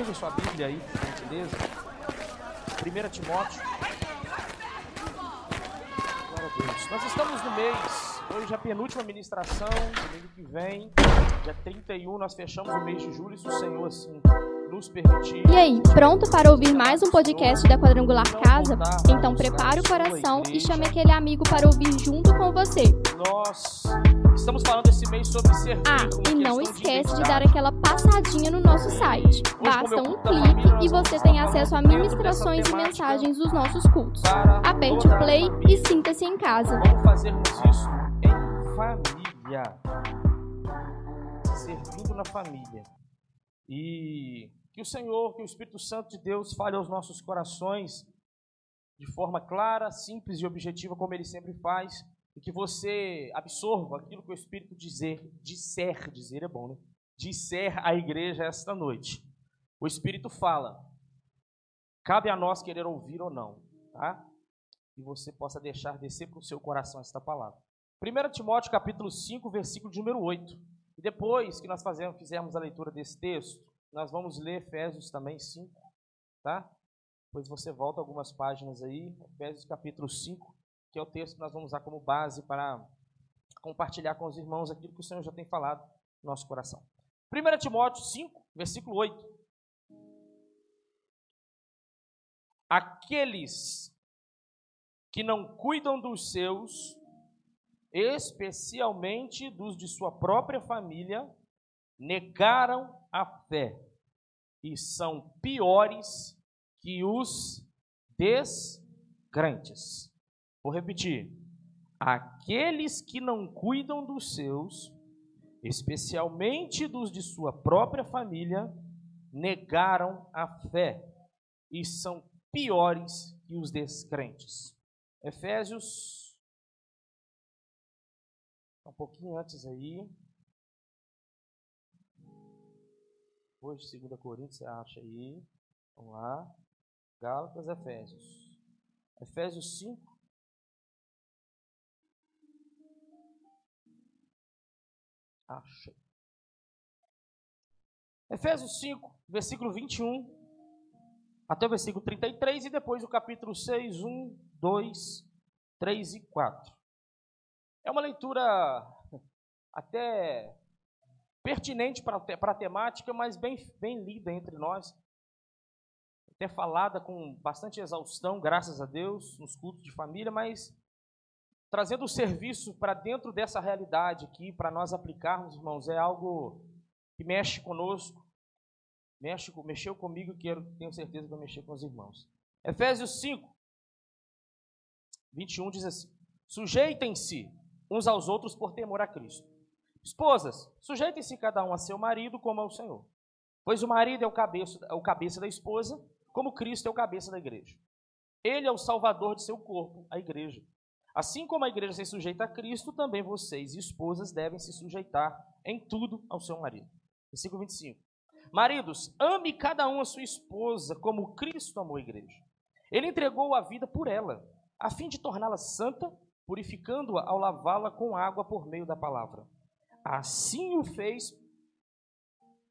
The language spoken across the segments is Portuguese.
comigo sua Bíblia aí, por gentileza. 1 Timóteo. Glória a Deus. Nós estamos no mês, hoje é a penúltima ministração, domingo que vem, dia 31, nós fechamos o mês de julho, se o Senhor assim nos permitir. E aí, pronto para ouvir mais um podcast da Quadrangular Casa? Então prepare o coração e chame aquele amigo para ouvir junto com você. Nós estamos falando esse mês sobre servir. Ah, e não de esquece de identidade. dar aquela passadinha no nosso site. Basta um clique e você tem acesso a ministrações e mensagens dos nossos cultos. Aperte o play e sinta-se em casa. Vamos fazermos isso em família. Servindo na família. E que o Senhor, que o Espírito Santo de Deus fale aos nossos corações de forma clara, simples e objetiva, como ele sempre faz, e que você absorva aquilo que o Espírito dizer, disser, dizer é bom, né? Disser à igreja esta noite. O Espírito fala. Cabe a nós querer ouvir ou não, tá? e você possa deixar descer para o seu coração esta palavra. 1 Timóteo capítulo 5, versículo de número 8. E depois que nós fazemos, fizermos a leitura desse texto, nós vamos ler Efésios também 5, tá? Depois você volta algumas páginas aí, Efésios capítulo 5, que é o texto que nós vamos usar como base para compartilhar com os irmãos aquilo que o Senhor já tem falado no nosso coração. 1 Timóteo 5, versículo 8. Aqueles que não cuidam dos seus, especialmente dos de sua própria família, negaram a fé e são piores que os descrentes. Vou repetir. Aqueles que não cuidam dos seus, especialmente dos de sua própria família, negaram a fé e são piores que os descrentes. Efésios, um pouquinho antes aí. Hoje, 2 Coríntios, você acha aí. Vamos lá. Gálatas, Efésios. Efésios 5. Achei. Efésios 5, versículo 21 até o versículo 33 e depois o capítulo 6, 1, 2, 3 e 4. É uma leitura até pertinente para a temática, mas bem, bem lida entre nós. Até falada com bastante exaustão, graças a Deus, nos cultos de família, mas trazendo o serviço para dentro dessa realidade aqui, para nós aplicarmos, irmãos, é algo que mexe conosco, mexe, mexeu comigo, quero, tenho certeza que vai mexer com os irmãos. Efésios 5, 21 diz assim: Sujeitem-se uns aos outros por temor a Cristo. Esposas, sujeitem-se cada um a seu marido como ao Senhor. Pois o marido é o cabeça, é o cabeça da esposa, como Cristo é o cabeça da igreja. Ele é o salvador de seu corpo, a igreja. Assim como a igreja se sujeita a Cristo, também vocês, esposas, devem se sujeitar em tudo ao seu marido. Versículo 25. Maridos, ame cada um a sua esposa, como Cristo amou a igreja. Ele entregou a vida por ela, a fim de torná-la santa, purificando-a ao lavá-la com água por meio da palavra. Assim o fez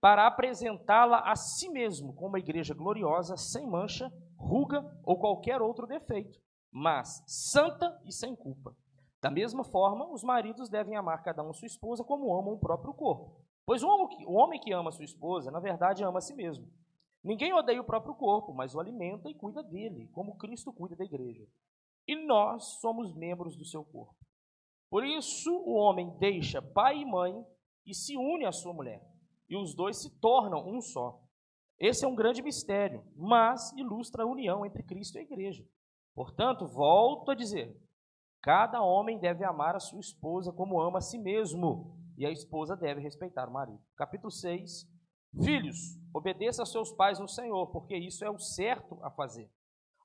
para apresentá-la a si mesmo como uma igreja gloriosa, sem mancha, ruga ou qualquer outro defeito, mas santa e sem culpa. Da mesma forma, os maridos devem amar cada um sua esposa como amam o próprio corpo. Pois o homem que, ama sua esposa, na verdade, ama a si mesmo. Ninguém odeia o próprio corpo, mas o alimenta e cuida dele, como Cristo cuida da igreja. E nós somos membros do seu corpo. Por isso, o homem deixa pai e mãe e se une à sua mulher, e os dois se tornam um só. Esse é um grande mistério, mas ilustra a união entre Cristo e a igreja. Portanto, volto a dizer: cada homem deve amar a sua esposa como ama a si mesmo, e a esposa deve respeitar o marido. Capítulo 6. Filhos, obedeça a seus pais no Senhor, porque isso é o certo a fazer.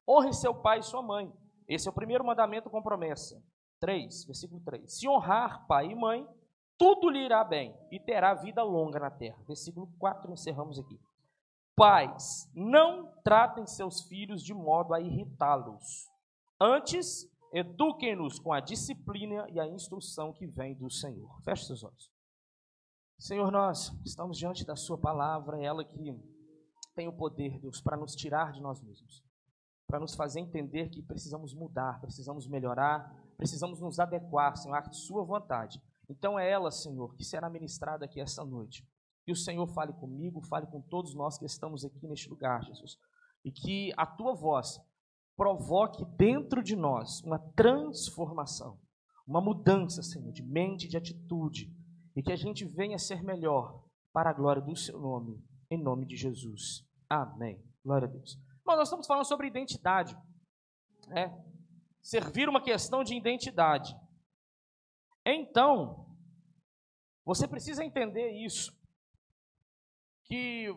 Honre seu pai e sua mãe. Esse é o primeiro mandamento com promessa. 3, versículo 3. Se honrar pai e mãe, tudo lhe irá bem e terá vida longa na terra. Versículo 4, encerramos aqui. Pais, não tratem seus filhos de modo a irritá-los. Antes, eduquem-nos com a disciplina e a instrução que vem do Senhor. Feche seus olhos. Senhor, nós estamos diante da Sua palavra, ela que tem o poder, Deus, para nos tirar de nós mesmos, para nos fazer entender que precisamos mudar, precisamos melhorar, precisamos nos adequar, Senhor, à Sua vontade. Então é ela, Senhor, que será ministrada aqui esta noite. Que o Senhor fale comigo, fale com todos nós que estamos aqui neste lugar, Jesus. E que a tua voz provoque dentro de nós uma transformação, uma mudança, Senhor, de mente, de atitude, e que a gente venha ser melhor para a glória do seu nome, em nome de Jesus. Amém. Glória a Deus. Bom, nós estamos falando sobre identidade. É, servir uma questão de identidade. Então, você precisa entender isso. Que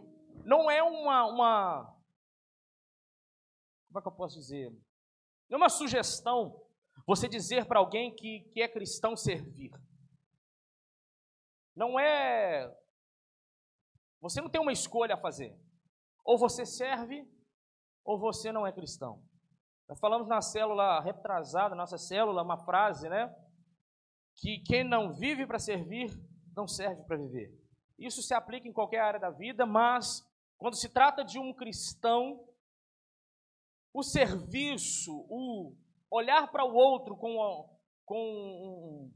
não é uma, uma. Como é que eu posso dizer? Não é uma sugestão você dizer para alguém que, que é cristão servir. Não é. Você não tem uma escolha a fazer. Ou você serve, ou você não é cristão. Nós falamos na célula retrasada, nossa célula, uma frase, né? Que quem não vive para servir, não serve para viver. Isso se aplica em qualquer área da vida, mas quando se trata de um cristão, o serviço, o olhar para o outro com, com um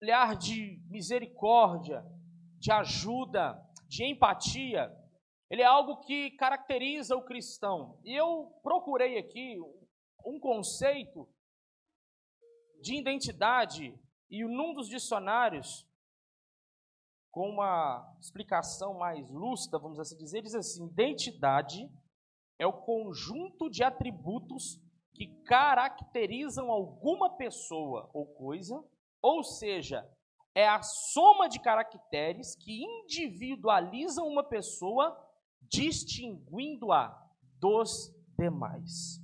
olhar de misericórdia, de ajuda, de empatia, ele é algo que caracteriza o cristão. E eu procurei aqui um conceito de identidade e num dos dicionários, com uma explicação mais lúcida, vamos assim dizer, diz assim: identidade é o conjunto de atributos que caracterizam alguma pessoa ou coisa, ou seja, é a soma de caracteres que individualizam uma pessoa, distinguindo-a dos demais.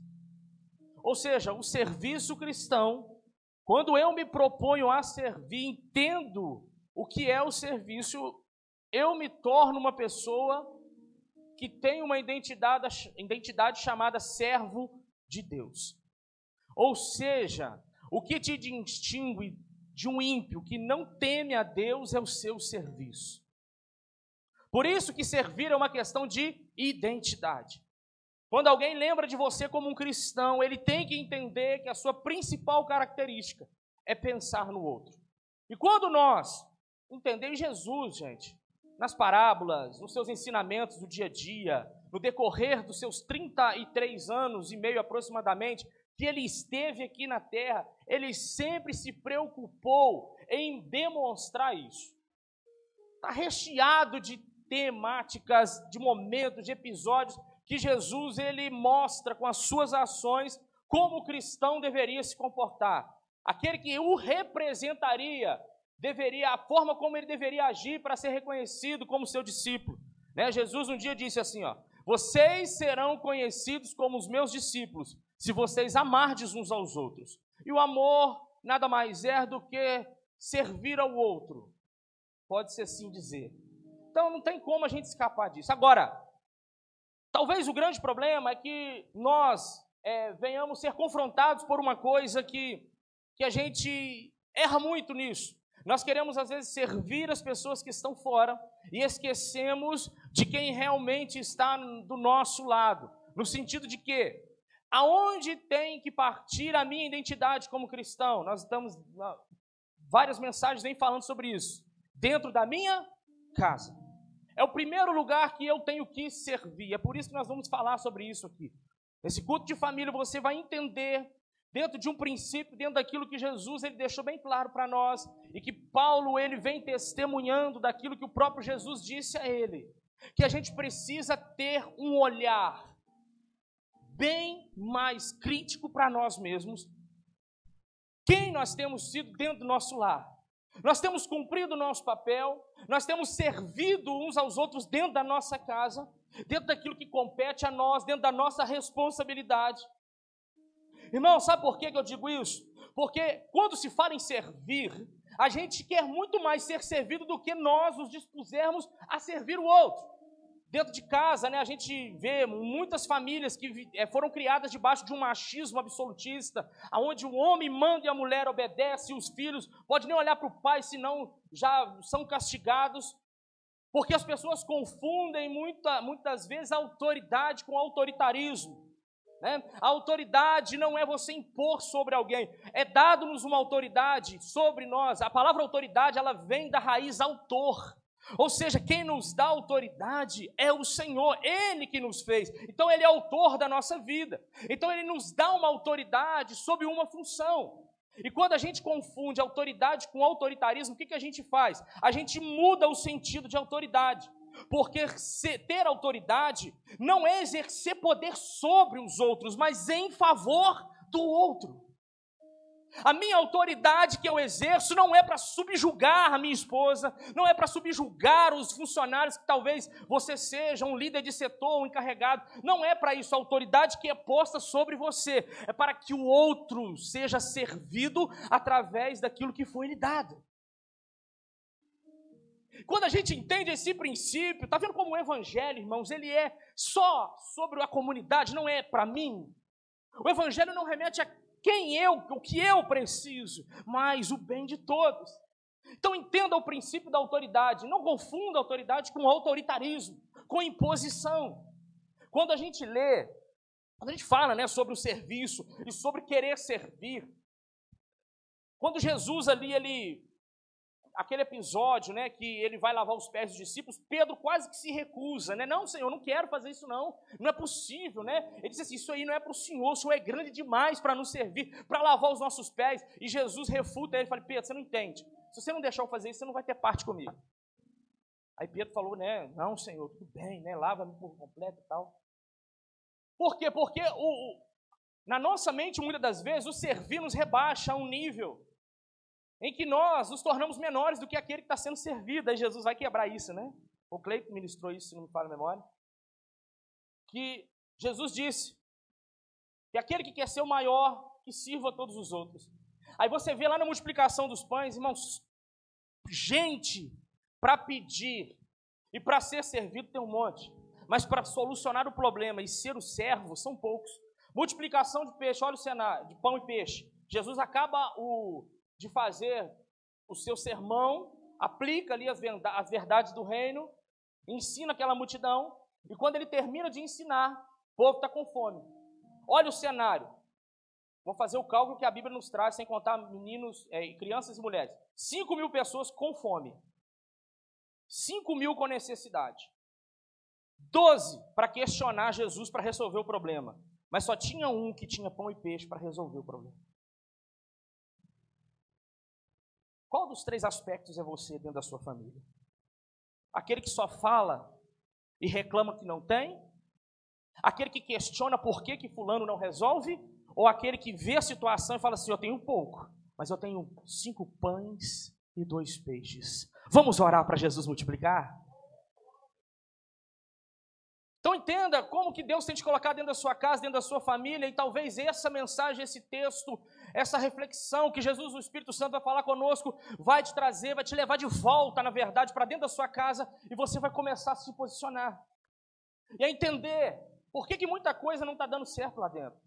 Ou seja, o serviço cristão, quando eu me proponho a servir, entendo o que é o serviço, eu me torno uma pessoa que tem uma identidade, identidade chamada servo de Deus. Ou seja, o que te distingue de um ímpio que não teme a Deus é o seu serviço. Por isso que servir é uma questão de identidade. Quando alguém lembra de você como um cristão, ele tem que entender que a sua principal característica é pensar no outro. E quando nós entendemos Jesus, gente, nas parábolas, nos seus ensinamentos do dia a dia, no decorrer dos seus 33 anos e meio aproximadamente, que ele esteve aqui na terra, ele sempre se preocupou em demonstrar isso. Está recheado de temáticas, de momentos, de episódios que Jesus ele mostra com as suas ações como o cristão deveria se comportar. Aquele que o representaria, deveria a forma como ele deveria agir para ser reconhecido como seu discípulo. Né? Jesus um dia disse assim, ó: "Vocês serão conhecidos como os meus discípulos, se vocês amardes uns aos outros". E o amor nada mais é do que servir ao outro. Pode-se assim dizer. Então não tem como a gente escapar disso. Agora, Talvez o grande problema é que nós é, venhamos ser confrontados por uma coisa que, que a gente erra muito nisso. Nós queremos, às vezes, servir as pessoas que estão fora e esquecemos de quem realmente está do nosso lado. No sentido de que, aonde tem que partir a minha identidade como cristão? Nós estamos. Várias mensagens vêm falando sobre isso. Dentro da minha casa. É o primeiro lugar que eu tenho que servir. É por isso que nós vamos falar sobre isso aqui. Nesse culto de família você vai entender dentro de um princípio, dentro daquilo que Jesus ele deixou bem claro para nós e que Paulo ele vem testemunhando daquilo que o próprio Jesus disse a ele, que a gente precisa ter um olhar bem mais crítico para nós mesmos. Quem nós temos sido dentro do nosso lar? Nós temos cumprido o nosso papel, nós temos servido uns aos outros dentro da nossa casa, dentro daquilo que compete a nós, dentro da nossa responsabilidade. Irmão, sabe por que eu digo isso? Porque quando se fala em servir, a gente quer muito mais ser servido do que nós nos dispusermos a servir o outro. Dentro de casa, né, a gente vê muitas famílias que eh, foram criadas debaixo de um machismo absolutista, onde o homem manda e a mulher obedece, e os filhos podem nem olhar para o pai, senão já são castigados. Porque as pessoas confundem muita, muitas vezes autoridade com autoritarismo. Né? A autoridade não é você impor sobre alguém, é dado-nos uma autoridade sobre nós. A palavra autoridade ela vem da raiz autor. Ou seja, quem nos dá autoridade é o Senhor, Ele que nos fez. Então, Ele é autor da nossa vida. Então, Ele nos dá uma autoridade sobre uma função. E quando a gente confunde autoridade com autoritarismo, o que, que a gente faz? A gente muda o sentido de autoridade. Porque ter autoridade não é exercer poder sobre os outros, mas em favor do outro. A minha autoridade que eu exerço não é para subjugar a minha esposa, não é para subjugar os funcionários que talvez você seja um líder de setor, um encarregado. Não é para isso. A autoridade que é posta sobre você é para que o outro seja servido através daquilo que foi lhe dado. Quando a gente entende esse princípio, tá vendo como o evangelho, irmãos, ele é só sobre a comunidade, não é para mim. O evangelho não remete a quem eu, o que eu preciso, mas o bem de todos. Então entenda o princípio da autoridade, não confunda autoridade com autoritarismo, com imposição. Quando a gente lê, quando a gente fala né, sobre o serviço e sobre querer servir, quando Jesus ali ele aquele episódio, né, que ele vai lavar os pés dos discípulos, Pedro quase que se recusa, né? Não, Senhor, não quero fazer isso não. Não é possível, né? Ele disse assim: "Isso aí não é para o Senhor, o Senhor é grande demais para nos servir, para lavar os nossos pés". E Jesus refuta ele, fala: "Pedro, você não entende. Se você não deixar eu fazer isso, você não vai ter parte comigo". Aí Pedro falou, né? Não, Senhor, tudo bem, né? Lava-me por completo e tal. Por quê? Porque o, o, na nossa mente, muitas das vezes, o servir nos rebaixa a um nível em que nós nos tornamos menores do que aquele que está sendo servido. Aí Jesus vai quebrar isso, né? O Cleiton ministrou isso, se não me falha a memória. Que Jesus disse que aquele que quer ser o maior, que sirva a todos os outros. Aí você vê lá na multiplicação dos pães, irmãos, gente para pedir e para ser servido tem um monte, mas para solucionar o problema e ser o servo são poucos. Multiplicação de peixe, olha o cenário, de pão e peixe. Jesus acaba o, de fazer o seu sermão, aplica ali as verdades do reino, ensina aquela multidão, e quando ele termina de ensinar, o povo está com fome. Olha o cenário. Vou fazer o cálculo que a Bíblia nos traz, sem contar meninos, é, crianças e mulheres. 5 mil pessoas com fome. 5 mil com necessidade. 12 para questionar Jesus para resolver o problema. Mas só tinha um que tinha pão e peixe para resolver o problema. Qual dos três aspectos é você dentro da sua família? Aquele que só fala e reclama que não tem? Aquele que questiona por que, que fulano não resolve? Ou aquele que vê a situação e fala assim, eu tenho pouco, mas eu tenho cinco pães e dois peixes. Vamos orar para Jesus multiplicar? Então entenda como que Deus tem te colocado dentro da sua casa, dentro da sua família, e talvez essa mensagem, esse texto, essa reflexão que Jesus, o Espírito Santo, vai falar conosco, vai te trazer, vai te levar de volta, na verdade, para dentro da sua casa e você vai começar a se posicionar e a entender por que, que muita coisa não está dando certo lá dentro.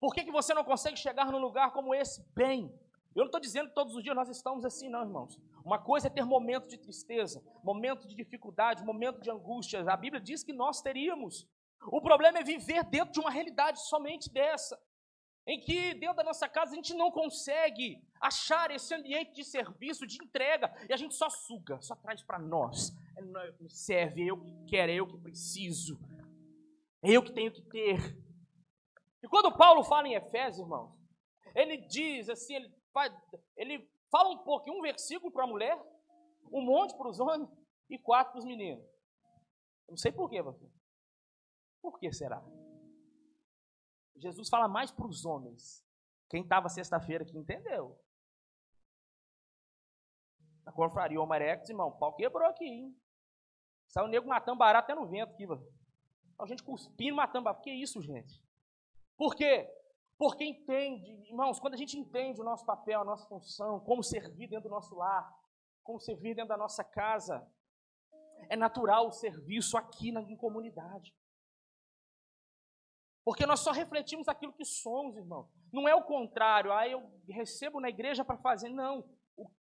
Por que, que você não consegue chegar num lugar como esse bem? Eu não estou dizendo que todos os dias nós estamos assim, não, irmãos. Uma coisa é ter momentos de tristeza, momentos de dificuldade, momentos de angústia. A Bíblia diz que nós teríamos. O problema é viver dentro de uma realidade somente dessa em que dentro da nossa casa a gente não consegue achar esse ambiente de serviço, de entrega, e a gente só suga, só traz para nós. É me serve, é eu que quero, é eu que preciso, é eu que tenho que ter. E quando Paulo fala em Efésios, irmãos, ele diz assim, ele, ele fala um pouquinho, um versículo para a mulher, um monte para os homens e quatro para os meninos. Eu não sei por quê, pastor. Por que será? Jesus fala mais para os homens. Quem estava sexta-feira aqui entendeu. Na confraria Omarex, irmão, o pau quebrou aqui, hein? Saiu o nego matando barato até no vento aqui, mano. A gente cuspindo, matando barato. Que isso, gente? Por quê? Porque entende, irmãos, quando a gente entende o nosso papel, a nossa função, como servir dentro do nosso lar, como servir dentro da nossa casa, é natural o serviço aqui na, em comunidade. Porque nós só refletimos aquilo que somos, irmão. Não é o contrário, ah, eu recebo na igreja para fazer. Não.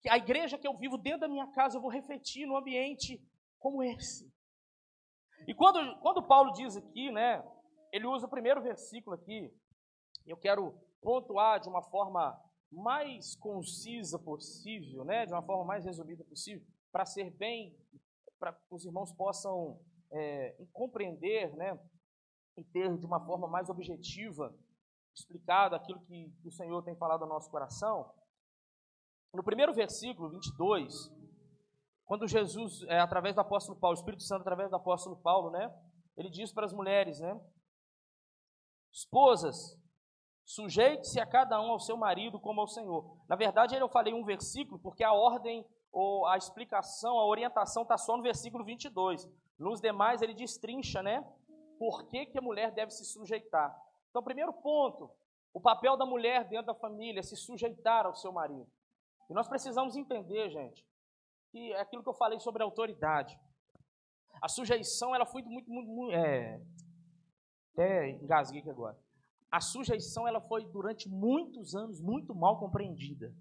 A igreja que eu vivo dentro da minha casa, eu vou refletir no ambiente como esse. E quando, quando Paulo diz aqui, né, ele usa o primeiro versículo aqui, eu quero pontuar de uma forma mais concisa possível, né, de uma forma mais resumida possível, para ser bem, para que os irmãos possam é, compreender, né, e ter de uma forma mais objetiva explicado aquilo que, que o Senhor tem falado ao nosso coração. No primeiro versículo, 22, quando Jesus, é, através do apóstolo Paulo, o Espírito Santo, através do apóstolo Paulo, né, ele diz para as mulheres, né, esposas, sujeite-se a cada um ao seu marido como ao Senhor. Na verdade, eu falei um versículo porque a ordem ou a explicação, a orientação está só no versículo 22. Nos demais, ele destrincha, né, por que, que a mulher deve se sujeitar. Então, primeiro ponto, o papel da mulher dentro da família é se sujeitar ao seu marido. E nós precisamos entender, gente, que é aquilo que eu falei sobre a autoridade. A sujeição, ela foi muito, muito, muito é, até engasguei aqui agora. A sujeição, ela foi durante muitos anos muito mal compreendida.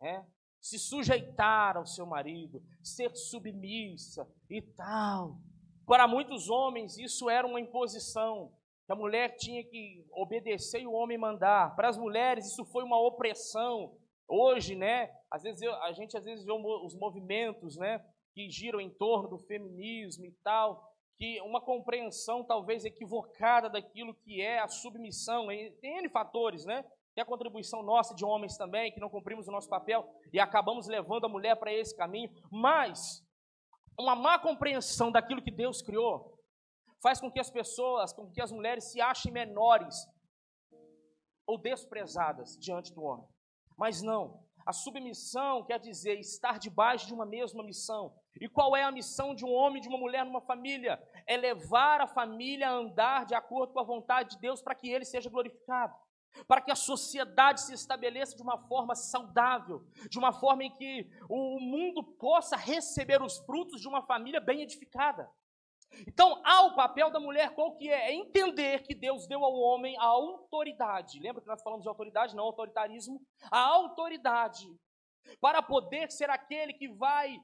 É? Se sujeitar ao seu marido, ser submissa e tal. Para muitos homens, isso era uma imposição, que a mulher tinha que obedecer e o homem mandar. Para as mulheres, isso foi uma opressão. Hoje, né, às vezes eu, a gente às vezes vê os movimentos, né, que giram em torno do feminismo e tal, que uma compreensão talvez equivocada daquilo que é a submissão, tem N fatores, né? Tem a contribuição nossa de homens também, que não cumprimos o nosso papel e acabamos levando a mulher para esse caminho, mas uma má compreensão daquilo que Deus criou faz com que as pessoas, com que as mulheres se achem menores ou desprezadas diante do homem. Mas não, a submissão quer dizer estar debaixo de uma mesma missão. E qual é a missão de um homem de uma mulher numa família? É levar a família a andar de acordo com a vontade de Deus para que ele seja glorificado para que a sociedade se estabeleça de uma forma saudável, de uma forma em que o mundo possa receber os frutos de uma família bem edificada. Então, há o papel da mulher qual que é? É entender que Deus deu ao homem a autoridade. Lembra que nós falamos de autoridade, não autoritarismo? A autoridade para poder ser aquele que vai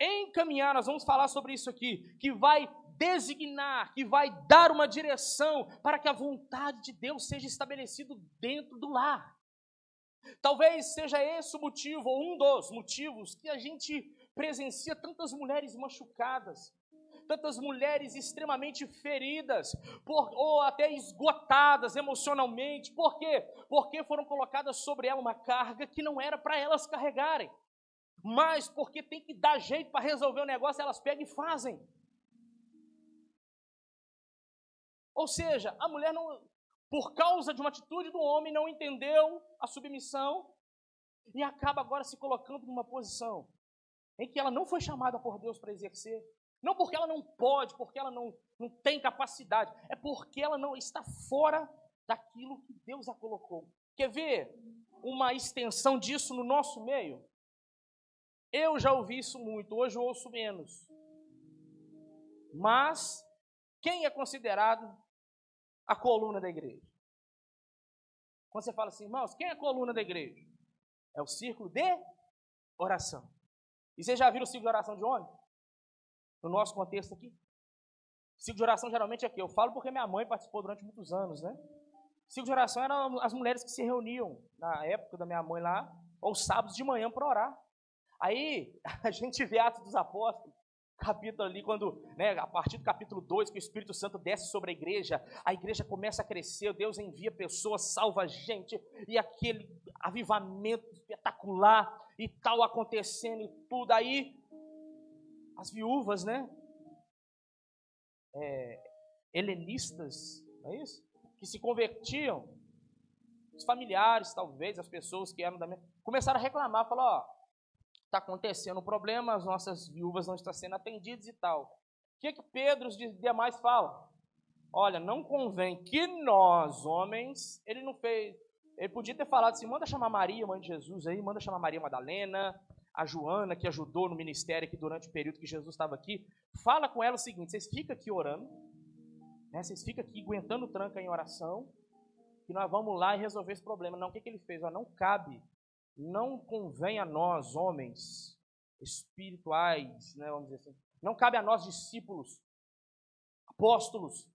encaminhar, nós vamos falar sobre isso aqui, que vai designar, que vai dar uma direção para que a vontade de Deus seja estabelecida dentro do lar. Talvez seja esse o motivo, ou um dos motivos, que a gente presencia tantas mulheres machucadas, tantas mulheres extremamente feridas, por, ou até esgotadas emocionalmente. Por quê? Porque foram colocadas sobre ela uma carga que não era para elas carregarem. Mas porque tem que dar jeito para resolver o negócio, elas pegam e fazem. Ou seja, a mulher não, por causa de uma atitude do homem, não entendeu a submissão e acaba agora se colocando numa posição em que ela não foi chamada por Deus para exercer. Não porque ela não pode, porque ela não, não tem capacidade, é porque ela não está fora daquilo que Deus a colocou. Quer ver uma extensão disso no nosso meio? Eu já ouvi isso muito, hoje eu ouço menos. Mas quem é considerado a coluna da igreja? Quando você fala assim, irmãos, quem é a coluna da igreja? É o círculo de oração. E vocês já viram o círculo de oração de onde? No nosso contexto aqui. Círculo de oração geralmente é aqui. Eu falo porque minha mãe participou durante muitos anos, né? Círculo de oração eram as mulheres que se reuniam na época da minha mãe lá, aos sábados de manhã para orar. Aí a gente vê Atos dos Apóstolos, capítulo ali, quando, né, a partir do capítulo 2, que o Espírito Santo desce sobre a igreja, a igreja começa a crescer, Deus envia pessoas, salva gente, e aquele avivamento espetacular e tal acontecendo e tudo. Aí, as viúvas, né, é, helenistas, não é isso? Que se convertiam, os familiares, talvez, as pessoas que eram da minha, começaram a reclamar, falaram, ó, está acontecendo um problema, as nossas viúvas não estão sendo atendidas e tal. O que, que Pedro os demais falam? Olha, não convém que nós, homens, ele não fez. Ele podia ter falado assim: manda chamar Maria, mãe de Jesus aí, manda chamar Maria Madalena, a Joana, que ajudou no ministério aqui durante o período que Jesus estava aqui. Fala com ela o seguinte: vocês ficam aqui orando, né, vocês ficam aqui aguentando tranca em oração, que nós vamos lá e resolver esse problema. Não, o que, que ele fez? Ó, não cabe não convém a nós, homens espirituais, né, vamos dizer assim, Não cabe a nós, discípulos, apóstolos,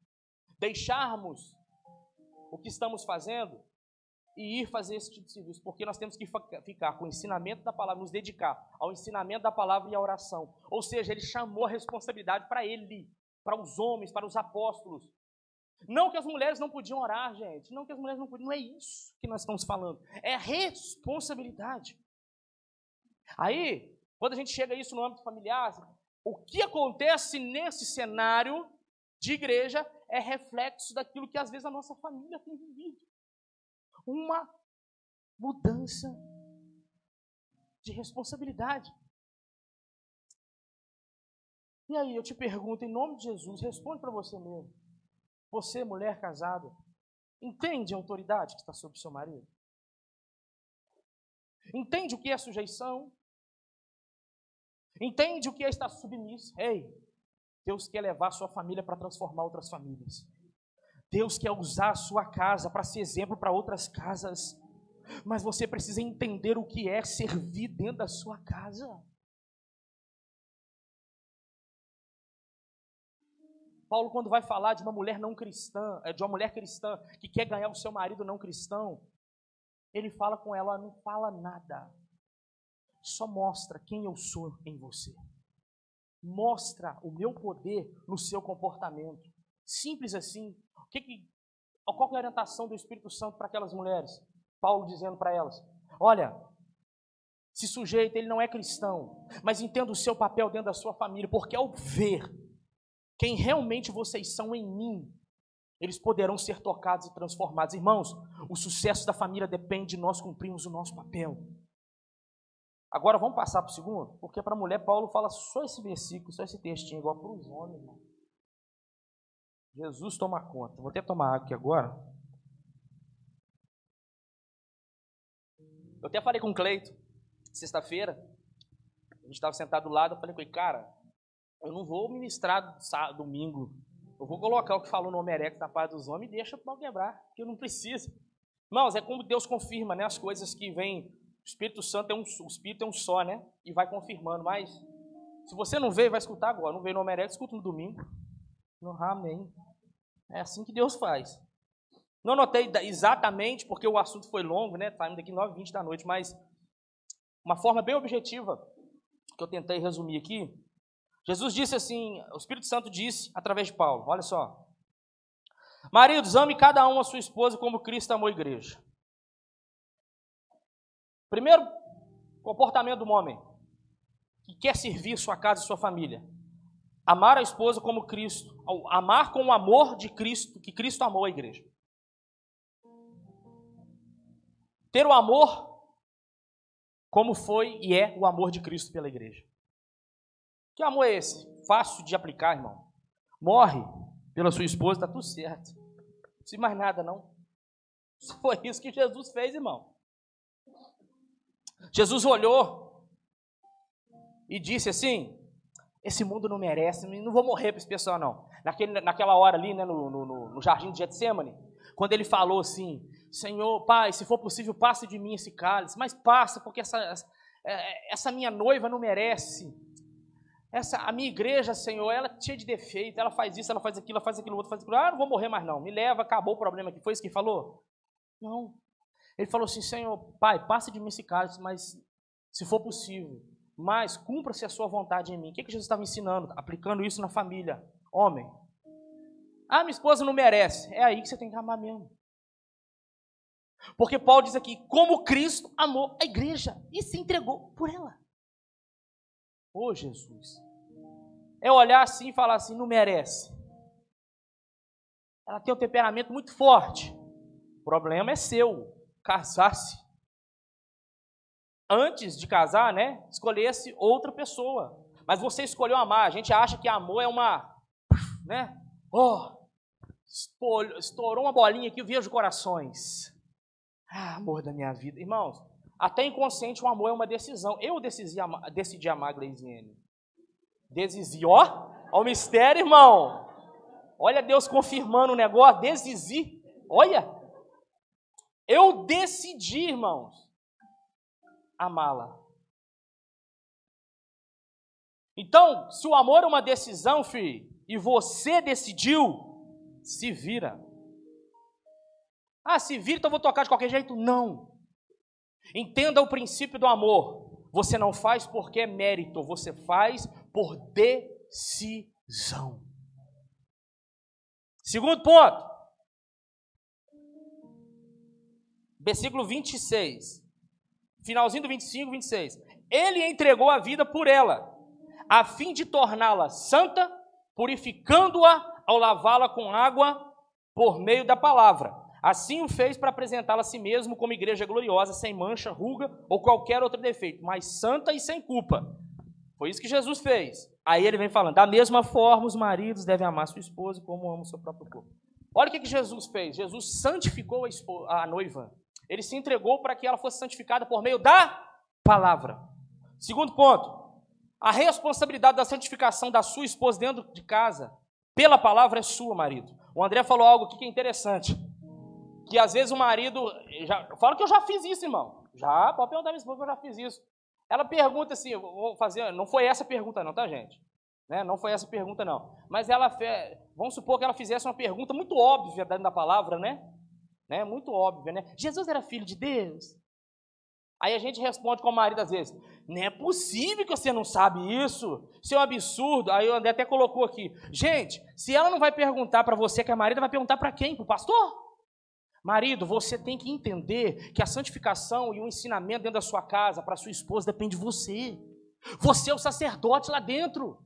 deixarmos o que estamos fazendo e ir fazer esse tipo de serviço, porque nós temos que ficar com o ensinamento da palavra, nos dedicar ao ensinamento da palavra e à oração. Ou seja, ele chamou a responsabilidade para ele, para os homens, para os apóstolos. Não que as mulheres não podiam orar, gente. Não que as mulheres não podiam. Não é isso que nós estamos falando. É responsabilidade. Aí, quando a gente chega a isso no âmbito familiar, o que acontece nesse cenário de igreja é reflexo daquilo que às vezes a nossa família tem vivido. Uma mudança de responsabilidade. E aí, eu te pergunto, em nome de Jesus, responde para você mesmo. Você, mulher casada, entende a autoridade que está sobre seu marido? Entende o que é sujeição? Entende o que é estar submisso? Ei, Deus quer levar sua família para transformar outras famílias. Deus quer usar a sua casa para ser exemplo para outras casas. Mas você precisa entender o que é servir dentro da sua casa. Paulo, quando vai falar de uma mulher não cristã, é, de uma mulher cristã que quer ganhar o seu marido não cristão, ele fala com ela: não fala nada, só mostra quem eu sou em você. Mostra o meu poder no seu comportamento. Simples assim. O que que, qual que é a orientação do Espírito Santo para aquelas mulheres? Paulo dizendo para elas: olha, se sujeita, ele não é cristão, mas entenda o seu papel dentro da sua família, porque ao ver quem realmente vocês são em mim, eles poderão ser tocados e transformados. Irmãos, o sucesso da família depende de nós cumprirmos o nosso papel. Agora vamos passar para o segundo, porque para a mulher Paulo fala só esse versículo, só esse textinho, igual para os homens. Irmão. Jesus toma conta. Vou até tomar água aqui agora. Eu até falei com o Cleito, sexta-feira, a gente estava sentado do lado, eu falei com ele, cara, eu não vou ministrar domingo. Eu vou colocar o que falou no Homerex da paz dos homens e deixa para quebrar, porque eu não preciso. Irmãos, é como Deus confirma né, as coisas que vêm. O Espírito Santo é um, o Espírito é um só, né? E vai confirmando. Mas se você não veio, vai escutar agora. Não veio no Homerex, escuta no domingo. No amém. É assim que Deus faz. Não notei exatamente, porque o assunto foi longo, né? Indo aqui 9 20 da noite, mas uma forma bem objetiva que eu tentei resumir aqui Jesus disse assim, o Espírito Santo disse através de Paulo, olha só. Maridos, ame cada um a sua esposa como Cristo amou a igreja. Primeiro, comportamento do homem que quer servir sua casa e sua família. Amar a esposa como Cristo, amar com o amor de Cristo, que Cristo amou a igreja. Ter o amor como foi e é o amor de Cristo pela igreja. Que amor é esse? Fácil de aplicar, irmão. Morre pela sua esposa, está tudo certo. Não precisa mais nada, não. Foi isso que Jesus fez, irmão. Jesus olhou e disse assim: Esse mundo não merece, não vou morrer para esse pessoal, não. Naquele, naquela hora ali, né, no, no, no jardim de Getsemane, quando ele falou assim: Senhor, Pai, se for possível, passe de mim esse cálice, mas passa, porque essa, essa minha noiva não merece. Essa, a minha igreja, Senhor, ela é cheia de defeito, ela faz isso, ela faz aquilo, ela faz aquilo, outro faz aquilo. Ah, não vou morrer mais não. Me leva, acabou o problema aqui. Foi isso que ele falou? Não. Ele falou assim, Senhor, Pai, passe de mim esse cálice, mas se for possível, mas cumpra-se a sua vontade em mim. O que, que Jesus estava ensinando? Aplicando isso na família. Homem. Ah, minha esposa não merece. É aí que você tem que amar mesmo. Porque Paulo diz aqui, como Cristo amou a igreja e se entregou por ela. Ô oh, Jesus. É olhar assim e falar assim, não merece. Ela tem um temperamento muito forte. O problema é seu, casar-se. Antes de casar, né, escolhesse outra pessoa. Mas você escolheu amar. A gente acha que amor é uma, né? Oh, estourou uma bolinha aqui, eu vejo corações. Ah, amor da minha vida. Irmãos, até inconsciente, o amor é uma decisão. Eu decidi amar, decidi amar Gleisiane. Decidi, ó, ó o mistério, irmão. Olha Deus confirmando o negócio, decidi. Olha. Eu decidi, irmãos, amá-la. Então, se o amor é uma decisão, filho, e você decidiu, se vira. Ah, se vira, então eu vou tocar de qualquer jeito? Não. Entenda o princípio do amor. Você não faz porque é mérito, você faz por decisão. Segundo ponto. Versículo 26. Finalzinho do 25, 26. Ele entregou a vida por ela, a fim de torná-la santa, purificando-a ao lavá-la com água por meio da palavra. Assim o fez para apresentá-la a si mesmo como igreja gloriosa, sem mancha, ruga ou qualquer outro defeito, mas santa e sem culpa. Foi isso que Jesus fez. Aí ele vem falando: da mesma forma, os maridos devem amar sua esposa como amam seu próprio corpo. Olha o que, que Jesus fez. Jesus santificou a, esposa, a noiva. Ele se entregou para que ela fosse santificada por meio da palavra. Segundo ponto, a responsabilidade da santificação da sua esposa dentro de casa, pela palavra, é sua, marido. O André falou algo aqui que é interessante. Que às vezes o marido. Já, fala que eu já fiz isso, irmão. Já, pode perguntar minha esposa que eu já fiz isso. Ela pergunta assim, vou fazer, não foi essa pergunta não, tá gente? Né? Não foi essa pergunta não. Mas ela, vamos supor que ela fizesse uma pergunta muito óbvia dentro da palavra, né? né? Muito óbvia, né? Jesus era filho de Deus? Aí a gente responde com o marido às vezes, não é possível que você não sabe isso, isso é um absurdo. Aí o André até colocou aqui, gente, se ela não vai perguntar para você que é marido, vai perguntar para quem? Para o pastor? Marido, você tem que entender que a santificação e o ensinamento dentro da sua casa para sua esposa depende de você. Você é o sacerdote lá dentro.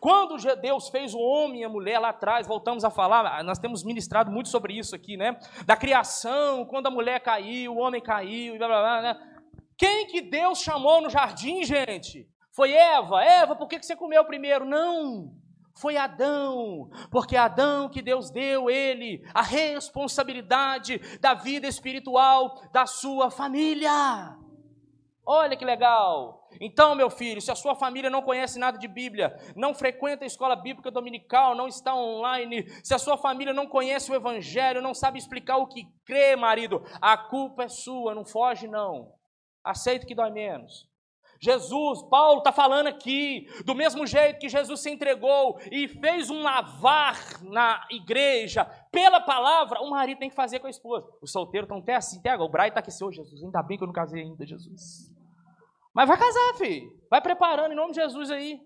Quando Deus fez o homem e a mulher lá atrás, voltamos a falar, nós temos ministrado muito sobre isso aqui, né? Da criação, quando a mulher caiu, o homem caiu, e blá blá blá, né? Quem que Deus chamou no jardim, gente? Foi Eva. Eva, por que você comeu primeiro? Não foi Adão, porque Adão que Deus deu ele a responsabilidade da vida espiritual da sua família. Olha que legal. Então, meu filho, se a sua família não conhece nada de Bíblia, não frequenta a escola bíblica dominical, não está online, se a sua família não conhece o Evangelho, não sabe explicar o que crê, marido, a culpa é sua, não foge, não. Aceita que dói menos. Jesus, Paulo está falando aqui, do mesmo jeito que Jesus se entregou e fez um lavar na igreja pela palavra, o marido tem que fazer com a esposa. Os solteiros estão até assim, até agora. O Brian está aqui, Senhor Jesus, ainda bem que eu não casei ainda, Jesus. Mas vai casar, filho. Vai preparando em nome de Jesus aí.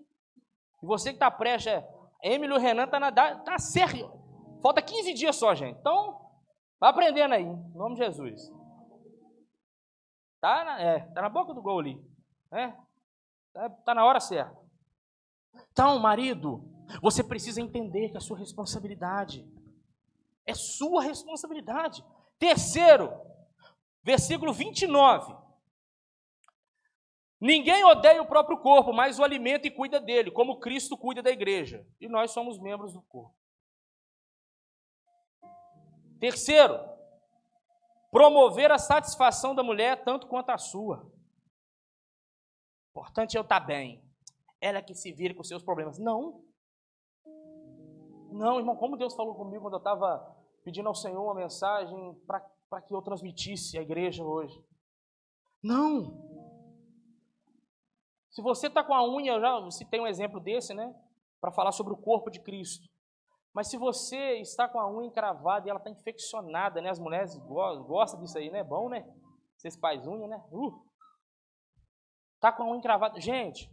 E você que está prestes, é, Emílio Renan está na tá sério. Falta 15 dias só, gente. Então, vai aprendendo aí, em nome de Jesus. Tá na, é, tá na boca do gol ali. É, tá, tá na hora certa. Então, marido, você precisa entender que é a sua responsabilidade é sua responsabilidade. Terceiro, versículo 29. Ninguém odeia o próprio corpo, mas o alimenta e cuida dele, como Cristo cuida da igreja. E nós somos membros do corpo. Terceiro, promover a satisfação da mulher tanto quanto a sua. Importante é eu estar bem. Ela é que se vire com seus problemas. Não. Não, irmão, como Deus falou comigo quando eu estava pedindo ao Senhor uma mensagem para que eu transmitisse à igreja hoje. Não. Se você está com a unha, eu já citei um exemplo desse, né? Para falar sobre o corpo de Cristo. Mas se você está com a unha encravada e ela está infeccionada, né? As mulheres gostam disso aí, né? Bom, né? Vocês faz unha, né? Uh! Tá com a unha encravada. Gente,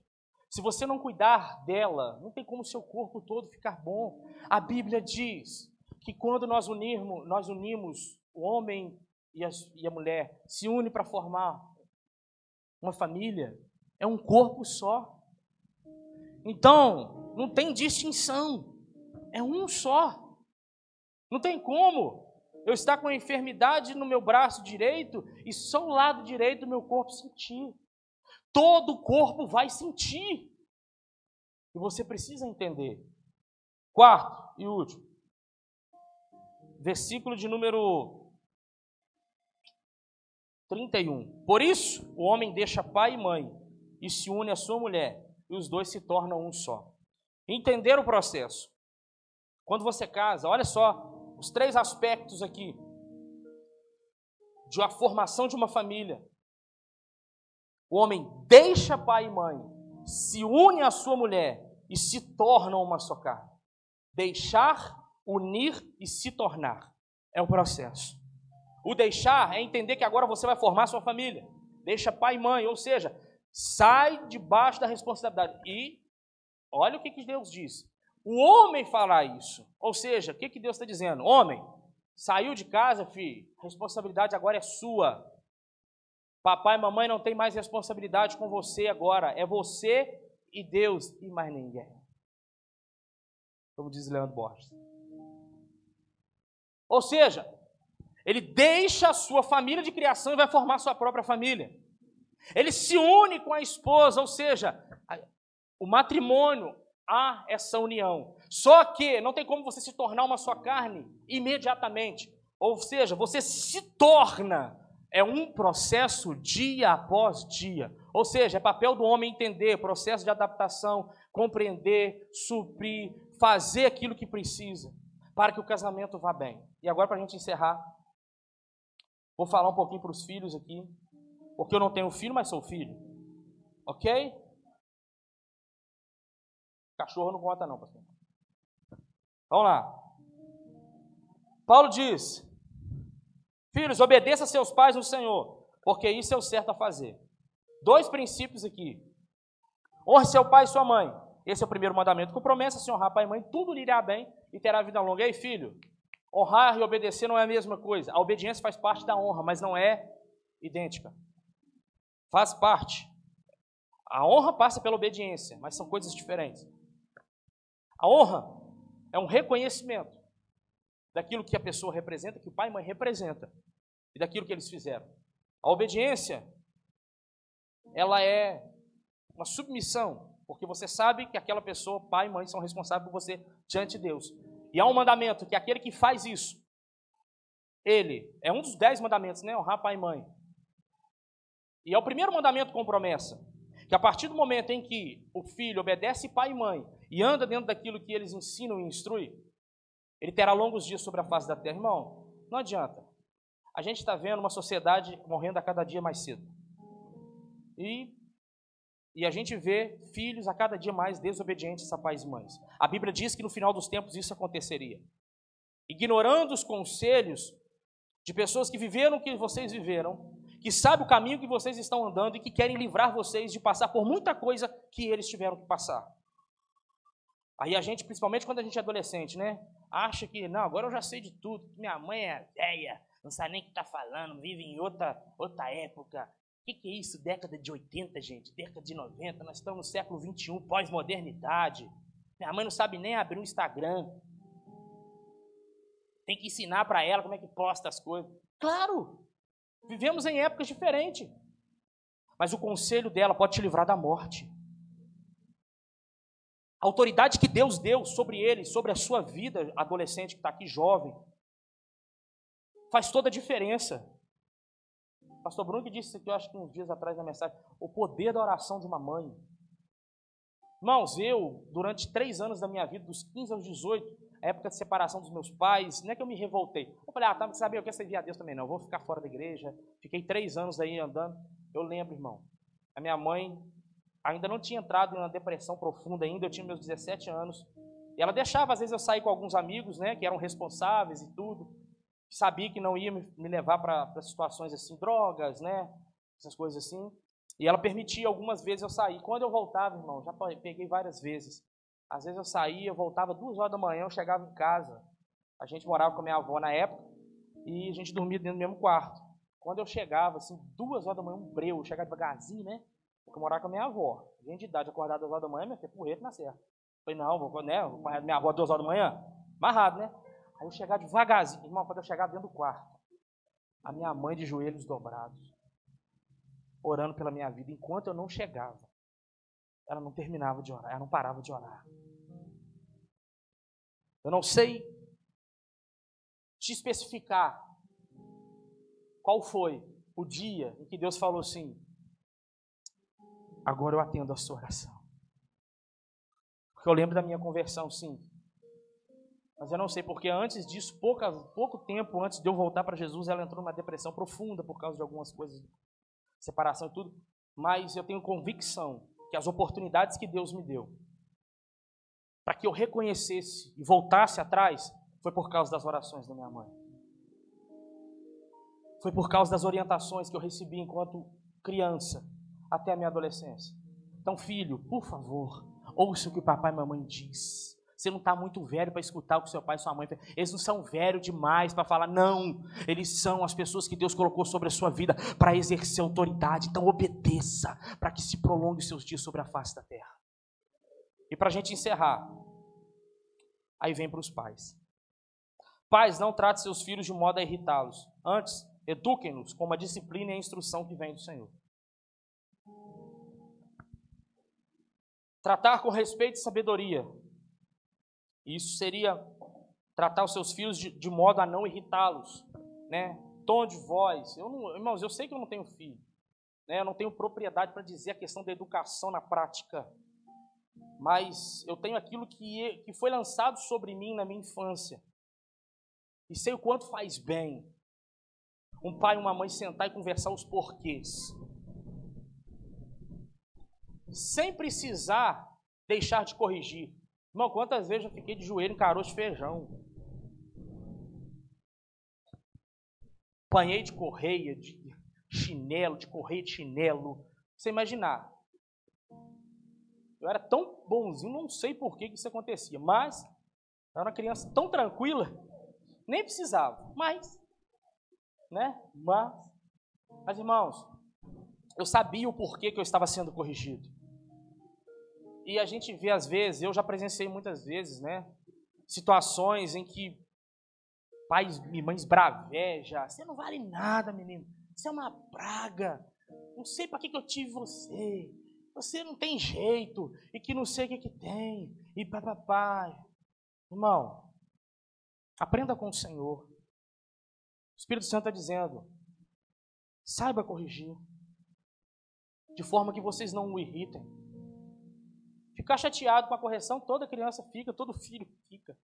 se você não cuidar dela, não tem como o seu corpo todo ficar bom. A Bíblia diz que quando nós unirmos, nós unimos o homem e a, e a mulher, se une para formar uma família, é um corpo só. Então, não tem distinção. É um só. Não tem como eu estar com a enfermidade no meu braço direito e só o lado direito do meu corpo sentir todo o corpo vai sentir. E você precisa entender. Quarto e último. Versículo de número 31. Por isso, o homem deixa pai e mãe e se une à sua mulher, e os dois se tornam um só. Entender o processo. Quando você casa, olha só os três aspectos aqui de a formação de uma família. O homem deixa pai e mãe, se une à sua mulher e se tornam uma só carne. Deixar, unir e se tornar. É o processo. O deixar é entender que agora você vai formar sua família. Deixa pai e mãe, ou seja, sai debaixo da responsabilidade. E olha o que, que Deus diz. O homem fará isso. Ou seja, o que, que Deus está dizendo? Homem, saiu de casa, filho, a responsabilidade agora é sua. Papai e mamãe não tem mais responsabilidade com você agora. É você e Deus e mais ninguém. Como diz Leandro Borges. Ou seja, ele deixa a sua família de criação e vai formar sua própria família. Ele se une com a esposa, ou seja, o matrimônio há essa união. Só que não tem como você se tornar uma só carne imediatamente. Ou seja, você se torna é um processo dia após dia. Ou seja, é papel do homem entender, processo de adaptação, compreender, suprir, fazer aquilo que precisa para que o casamento vá bem. E agora, para a gente encerrar, vou falar um pouquinho para os filhos aqui, porque eu não tenho filho, mas sou filho. Ok? Cachorro não conta, não, pastor. Vamos lá. Paulo diz: Filhos, obedeça seus pais no Senhor, porque isso é o certo a fazer. Dois princípios aqui. Honre seu pai e sua mãe. Esse é o primeiro mandamento com promessa: se honrar pai e mãe, tudo lhe irá bem e terá vida longa. Ei, filho, honrar e obedecer não é a mesma coisa. A obediência faz parte da honra, mas não é idêntica. Faz parte. A honra passa pela obediência, mas são coisas diferentes. A honra é um reconhecimento daquilo que a pessoa representa, que o pai e mãe representa, e daquilo que eles fizeram. A obediência, ela é uma submissão, porque você sabe que aquela pessoa, pai e mãe, são responsáveis por você diante de Deus. E há um mandamento que aquele que faz isso, ele, é um dos dez mandamentos, né? Honrar pai e mãe. E é o primeiro mandamento com promessa. Que a partir do momento em que o filho obedece pai e mãe e anda dentro daquilo que eles ensinam e instruem, ele terá longos dias sobre a face da terra. Irmão, não adianta. A gente está vendo uma sociedade morrendo a cada dia mais cedo. E, e a gente vê filhos a cada dia mais desobedientes a pais e mães. A Bíblia diz que no final dos tempos isso aconteceria. Ignorando os conselhos de pessoas que viveram o que vocês viveram, que sabem o caminho que vocês estão andando e que querem livrar vocês de passar por muita coisa que eles tiveram que passar. Aí a gente, principalmente quando a gente é adolescente, né? acha que, não, agora eu já sei de tudo, minha mãe é velha, não sabe nem o que está falando, vive em outra, outra época. O que, que é isso? Década de 80, gente, década de 90, nós estamos no século 21, pós-modernidade. Minha mãe não sabe nem abrir um Instagram. Tem que ensinar para ela como é que posta as coisas. Claro, vivemos em épocas diferentes. Mas o conselho dela pode te livrar da morte. A autoridade que Deus deu sobre ele, sobre a sua vida, adolescente que está aqui, jovem, faz toda a diferença. Pastor Bruno que disse isso aqui, eu acho que uns dias atrás na mensagem, o poder da oração de uma mãe. Irmãos, eu, durante três anos da minha vida, dos 15 aos 18, a época de separação dos meus pais, não é que eu me revoltei. Eu falei, ah, tá, sabe, eu quero servir a Deus também, não, eu vou ficar fora da igreja. Fiquei três anos aí andando. Eu lembro, irmão, a minha mãe ainda não tinha entrado em uma depressão profunda ainda, eu tinha meus 17 anos. E ela deixava, às vezes, eu sair com alguns amigos, né, que eram responsáveis e tudo. Sabia que não ia me levar para situações assim, drogas, né, essas coisas assim. E ela permitia algumas vezes eu sair. Quando eu voltava, irmão, já peguei várias vezes. Às vezes eu saía, eu voltava duas horas da manhã, eu chegava em casa. A gente morava com a minha avó na época e a gente dormia dentro do mesmo quarto. Quando eu chegava, assim, duas horas da manhã, um breu, eu chegava devagarzinho, né? Porque eu morava com a minha avó. Gente de idade, acordar duas horas da manhã, minha filha, porreta na serra. Falei, não, vou, né, vou minha avó duas horas da manhã. Amarrado, né? Aí eu chegava devagarzinho. Irmão, quando eu chegava dentro do quarto, a minha mãe de joelhos dobrados, orando pela minha vida, enquanto eu não chegava, ela não terminava de orar, ela não parava de orar. Eu não sei te especificar qual foi o dia em que Deus falou assim: agora eu atendo a sua oração. Porque eu lembro da minha conversão, sim. Mas eu não sei, porque antes disso, pouca, pouco tempo antes de eu voltar para Jesus, ela entrou numa depressão profunda por causa de algumas coisas, separação e tudo. Mas eu tenho convicção que as oportunidades que Deus me deu, para que eu reconhecesse e voltasse atrás, foi por causa das orações da minha mãe. Foi por causa das orientações que eu recebi enquanto criança até a minha adolescência. Então, filho, por favor, ouça o que papai e mamãe diz. Você não está muito velho para escutar o que seu pai e sua mãe Eles não são velhos demais para falar, não. Eles são as pessoas que Deus colocou sobre a sua vida para exercer autoridade. Então obedeça para que se prolongue seus dias sobre a face da terra. E para a gente encerrar, aí vem para os pais. Pais, não trate seus filhos de modo a irritá-los. Antes, eduquem-nos com a disciplina e a instrução que vem do Senhor. Tratar com respeito e sabedoria isso seria tratar os seus filhos de, de modo a não irritá-los, né? Tom de voz. Eu não, irmãos, eu sei que eu não tenho filho, né? Eu não tenho propriedade para dizer a questão da educação na prática, mas eu tenho aquilo que, que foi lançado sobre mim na minha infância e sei o quanto faz bem um pai e uma mãe sentar e conversar os porquês, sem precisar deixar de corrigir. Irmão, quantas vezes eu fiquei de joelho em caroço de feijão? Panhei de correia, de chinelo, de correia de chinelo. Você imaginar. Eu era tão bonzinho, não sei por que, que isso acontecia, mas eu era uma criança tão tranquila, nem precisava. Mas, né? Mas, mas irmãos, eu sabia o porquê que eu estava sendo corrigido. E a gente vê às vezes, eu já presenciei muitas vezes, né? Situações em que pais e mães bravejam. Você não vale nada, menino. Você é uma praga. Não sei para que, que eu tive você. Você não tem jeito. E que não sei o que, que tem. E papapá. Irmão, aprenda com o Senhor. O Espírito Santo está dizendo: saiba corrigir. De forma que vocês não o irritem. Ficar chateado com a correção, toda criança fica, todo filho fica.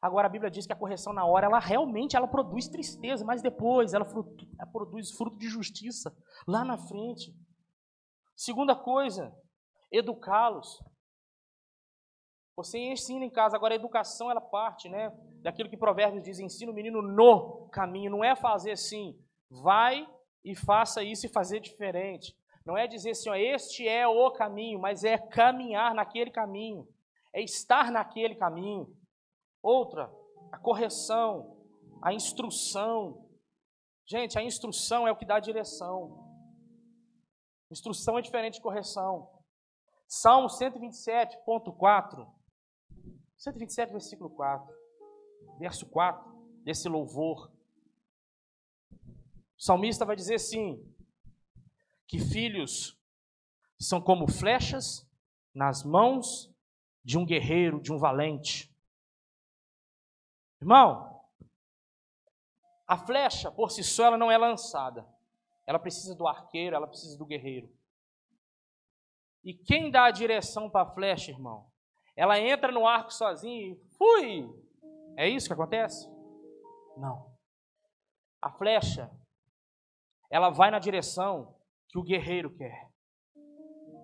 Agora a Bíblia diz que a correção na hora, ela realmente ela produz tristeza, mas depois ela, fruto, ela produz fruto de justiça lá na frente. Segunda coisa, educá-los. Você ensina em casa, agora a educação ela parte, né, daquilo que Provérbios diz, ensina o menino no caminho, não é fazer assim, vai e faça isso e fazer diferente. Não é dizer assim, ó, este é o caminho, mas é caminhar naquele caminho, é estar naquele caminho. Outra, a correção, a instrução. Gente, a instrução é o que dá a direção. Instrução é diferente de correção. Salmo 127.4. 127, versículo 4. Verso 4 desse louvor. O salmista vai dizer assim: que filhos são como flechas nas mãos de um guerreiro, de um valente. Irmão, a flecha por si só ela não é lançada. Ela precisa do arqueiro, ela precisa do guerreiro. E quem dá a direção para a flecha, irmão? Ela entra no arco sozinha e fui. É isso que acontece? Não. A flecha, ela vai na direção que o guerreiro quer.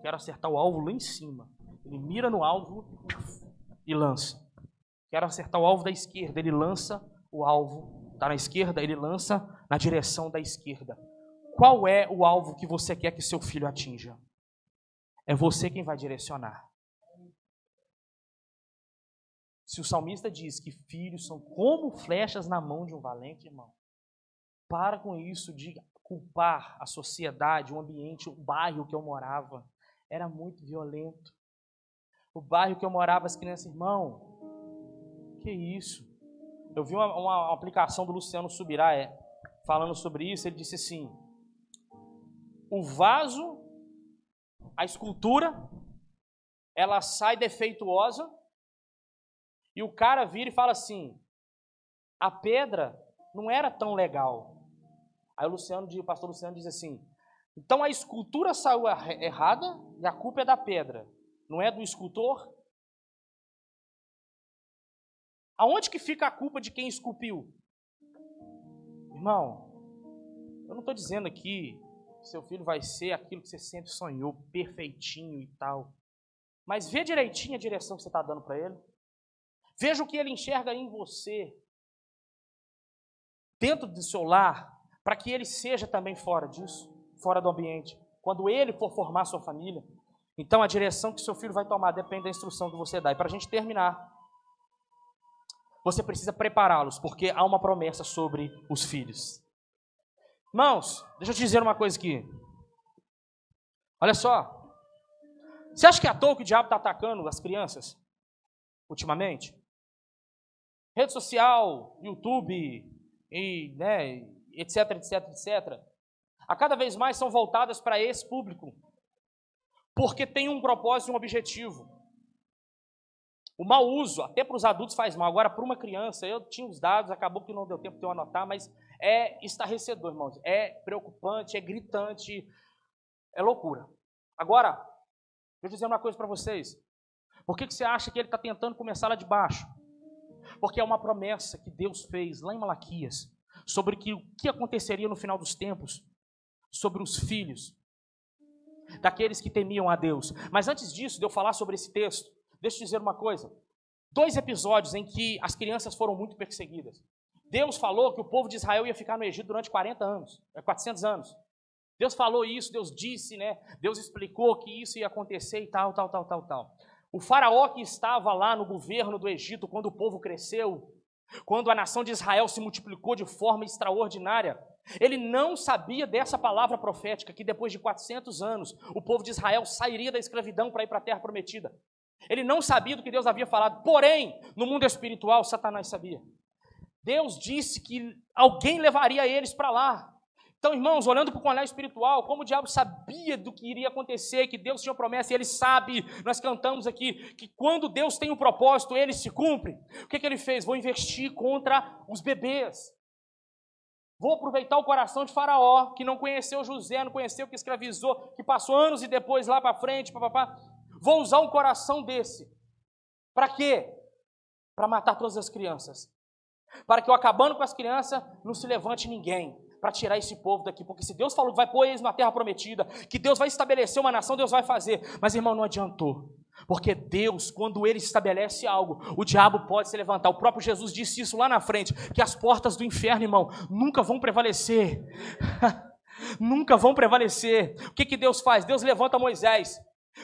Quero acertar o alvo lá em cima. Ele mira no alvo e lança. Quero acertar o alvo da esquerda. Ele lança o alvo. Está na esquerda, ele lança na direção da esquerda. Qual é o alvo que você quer que seu filho atinja? É você quem vai direcionar. Se o salmista diz que filhos são como flechas na mão de um valente, irmão, para com isso, diga, culpar a sociedade, o ambiente, o bairro que eu morava. Era muito violento. O bairro que eu morava, as crianças, irmão, que isso? Eu vi uma, uma aplicação do Luciano Subirá é, falando sobre isso. Ele disse assim: o vaso, a escultura, ela sai defeituosa e o cara vira e fala assim: a pedra não era tão legal. Aí o Luciano, o pastor Luciano diz assim: então a escultura saiu errada e a culpa é da pedra, não é do escultor? Aonde que fica a culpa de quem esculpiu? Irmão, eu não estou dizendo aqui que seu filho vai ser aquilo que você sempre sonhou, perfeitinho e tal. Mas vê direitinho a direção que você está dando para ele. Veja o que ele enxerga em você, dentro do seu lar, para que ele seja também fora disso, fora do ambiente. Quando ele for formar sua família, então a direção que seu filho vai tomar depende da instrução que você dá. E para a gente terminar, você precisa prepará-los, porque há uma promessa sobre os filhos. Irmãos, deixa eu te dizer uma coisa aqui. Olha só. Você acha que é à toa que o diabo está atacando as crianças? Ultimamente? Rede social, YouTube, e, né, etc, etc, etc. A cada vez mais são voltadas para esse público. Porque tem um propósito e um objetivo. O mau uso, até para os adultos faz mal. Agora, para uma criança, eu tinha os dados, acabou que não deu tempo de eu anotar, mas é estarrecedor, irmãos. É preocupante, é gritante, é loucura. Agora, deixa eu dizer uma coisa para vocês. Por que, que você acha que ele está tentando começar lá de baixo? Porque é uma promessa que Deus fez lá em Malaquias sobre o que aconteceria no final dos tempos sobre os filhos daqueles que temiam a Deus. Mas antes disso, de eu falar sobre esse texto, deixa eu dizer uma coisa. Dois episódios em que as crianças foram muito perseguidas. Deus falou que o povo de Israel ia ficar no Egito durante 40 anos, 400 é, anos. Deus falou isso, Deus disse, né? Deus explicou que isso ia acontecer e tal, tal, tal, tal, tal. O faraó que estava lá no governo do Egito quando o povo cresceu, quando a nação de Israel se multiplicou de forma extraordinária, ele não sabia dessa palavra profética que depois de 400 anos o povo de Israel sairia da escravidão para ir para a terra prometida. Ele não sabia do que Deus havia falado, porém, no mundo espiritual, Satanás sabia. Deus disse que alguém levaria eles para lá. Então, irmãos, olhando para o olhar espiritual, como o diabo sabia do que iria acontecer, que Deus tinha promessa, e ele sabe, nós cantamos aqui, que quando Deus tem um propósito, ele se cumpre. O que, que ele fez? Vou investir contra os bebês. Vou aproveitar o coração de Faraó, que não conheceu José, não conheceu, que escravizou, que passou anos e depois lá para frente, papapá. Vou usar um coração desse. Para quê? Para matar todas as crianças. Para que eu acabando com as crianças, não se levante ninguém para tirar esse povo daqui, porque se Deus falou que vai pôr eles na terra prometida, que Deus vai estabelecer uma nação, Deus vai fazer. Mas irmão, não adiantou. Porque Deus, quando Ele estabelece algo, o diabo pode se levantar. O próprio Jesus disse isso lá na frente: que as portas do inferno, irmão, nunca vão prevalecer. nunca vão prevalecer. O que, que Deus faz? Deus levanta Moisés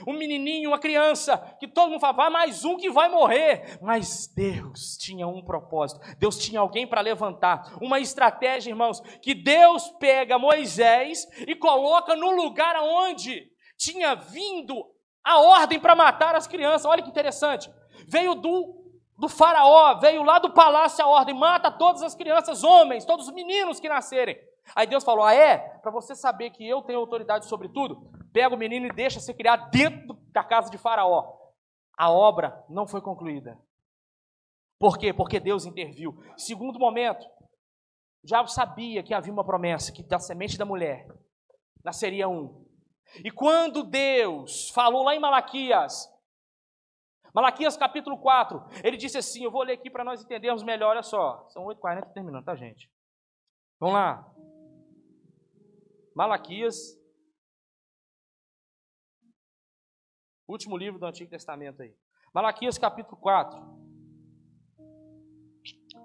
um menininho, uma criança, que todo mundo fala, vai mais um que vai morrer. Mas Deus tinha um propósito, Deus tinha alguém para levantar, uma estratégia, irmãos, que Deus pega Moisés e coloca no lugar aonde tinha vindo a ordem para matar as crianças. Olha que interessante. Veio do do faraó, veio lá do palácio a ordem, mata todas as crianças, homens, todos os meninos que nascerem. Aí Deus falou: Ah, é? Para você saber que eu tenho autoridade sobre tudo, pega o menino e deixa ser criado dentro da casa de Faraó. A obra não foi concluída. Por quê? Porque Deus interviu. Segundo momento, o diabo sabia que havia uma promessa, que da semente da mulher nasceria um. E quando Deus falou lá em Malaquias, Malaquias capítulo 4, ele disse assim: Eu vou ler aqui para nós entendermos melhor, olha só. São 8h40 terminando, tá, gente? Vamos lá. Malaquias Último livro do Antigo Testamento aí. Malaquias capítulo 4.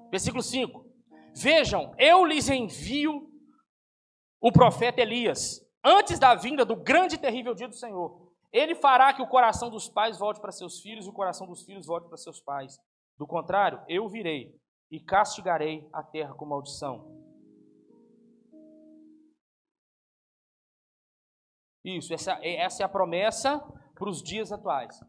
Versículo 5. Vejam, eu lhes envio o profeta Elias, antes da vinda do grande e terrível dia do Senhor. Ele fará que o coração dos pais volte para seus filhos e o coração dos filhos volte para seus pais. Do contrário, eu virei e castigarei a terra com maldição. Isso, essa, essa é a promessa para os dias atuais.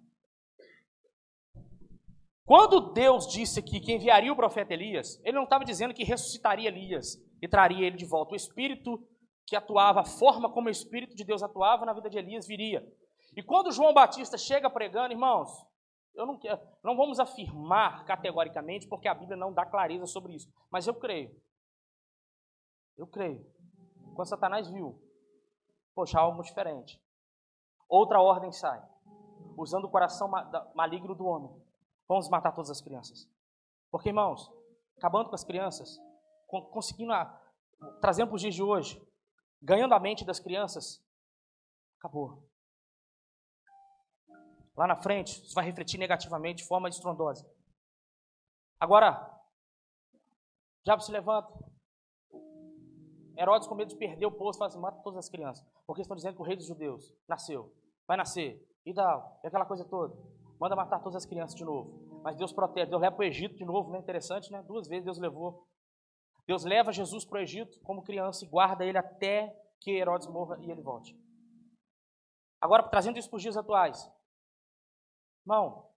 Quando Deus disse aqui que enviaria o profeta Elias, ele não estava dizendo que ressuscitaria Elias e traria ele de volta. O espírito que atuava, a forma como o espírito de Deus atuava na vida de Elias viria. E quando João Batista chega pregando, irmãos, eu não, quero, não vamos afirmar categoricamente, porque a Bíblia não dá clareza sobre isso, mas eu creio. Eu creio. Quando Satanás viu, poxa, algo diferente. Outra ordem sai, usando o coração maligno do homem. Vamos matar todas as crianças. Porque, irmãos, acabando com as crianças, conseguindo, a, trazendo para os dias de hoje, ganhando a mente das crianças, acabou. Lá na frente, isso vai refletir negativamente de forma estrondosa. Agora, o diabo se levanta. Herodes, com medo de perder o posto, fala assim: mata todas as crianças. Porque estão dizendo que o rei dos judeus nasceu, vai nascer, e tal, e aquela coisa toda. Manda matar todas as crianças de novo. Mas Deus protege, Deus leva para o Egito de novo, né? Interessante, né? Duas vezes Deus levou. Deus leva Jesus para o Egito como criança e guarda ele até que Herodes morra e ele volte. Agora, trazendo isso para os dias atuais. Irmão,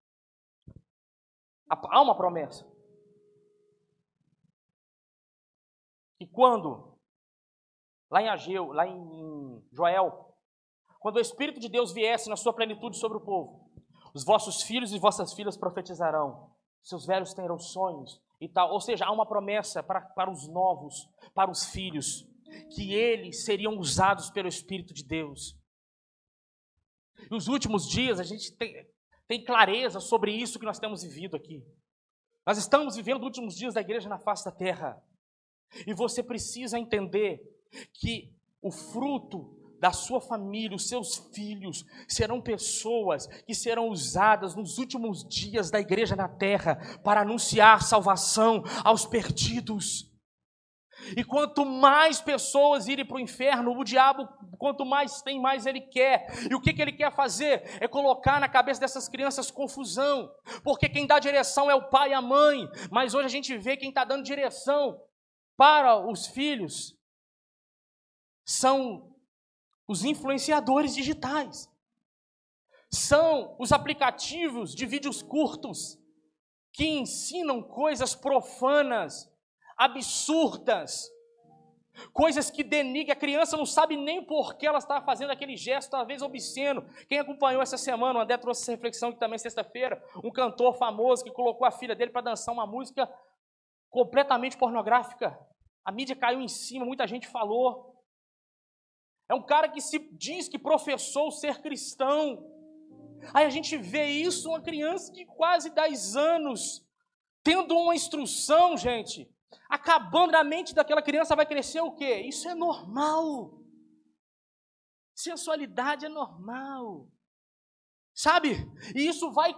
há uma promessa. E quando, lá em Ageu, lá em Joel, quando o Espírito de Deus viesse na sua plenitude sobre o povo, os vossos filhos e vossas filhas profetizarão, seus velhos terão sonhos e tal. Ou seja, há uma promessa para, para os novos, para os filhos, que eles seriam usados pelo Espírito de Deus. Nos últimos dias, a gente tem, tem clareza sobre isso que nós temos vivido aqui. Nós estamos vivendo os últimos dias da igreja na face da terra. E você precisa entender que o fruto da sua família, os seus filhos, serão pessoas que serão usadas nos últimos dias da igreja na terra para anunciar salvação aos perdidos. E quanto mais pessoas irem para o inferno, o diabo, quanto mais tem, mais ele quer. E o que, que ele quer fazer? É colocar na cabeça dessas crianças confusão. Porque quem dá direção é o pai e a mãe. Mas hoje a gente vê quem está dando direção para os filhos são os influenciadores digitais. São os aplicativos de vídeos curtos que ensinam coisas profanas, absurdas, coisas que denigram. A criança não sabe nem por que ela está fazendo aquele gesto, talvez obsceno. Quem acompanhou essa semana, o André trouxe essa reflexão aqui também sexta-feira, um cantor famoso que colocou a filha dele para dançar uma música completamente pornográfica. A mídia caiu em cima, muita gente falou. É um cara que se diz que professou ser cristão. Aí a gente vê isso, uma criança de quase 10 anos, tendo uma instrução, gente, acabando na mente daquela criança, vai crescer o quê? Isso é normal. Sensualidade é normal. Sabe? E isso vai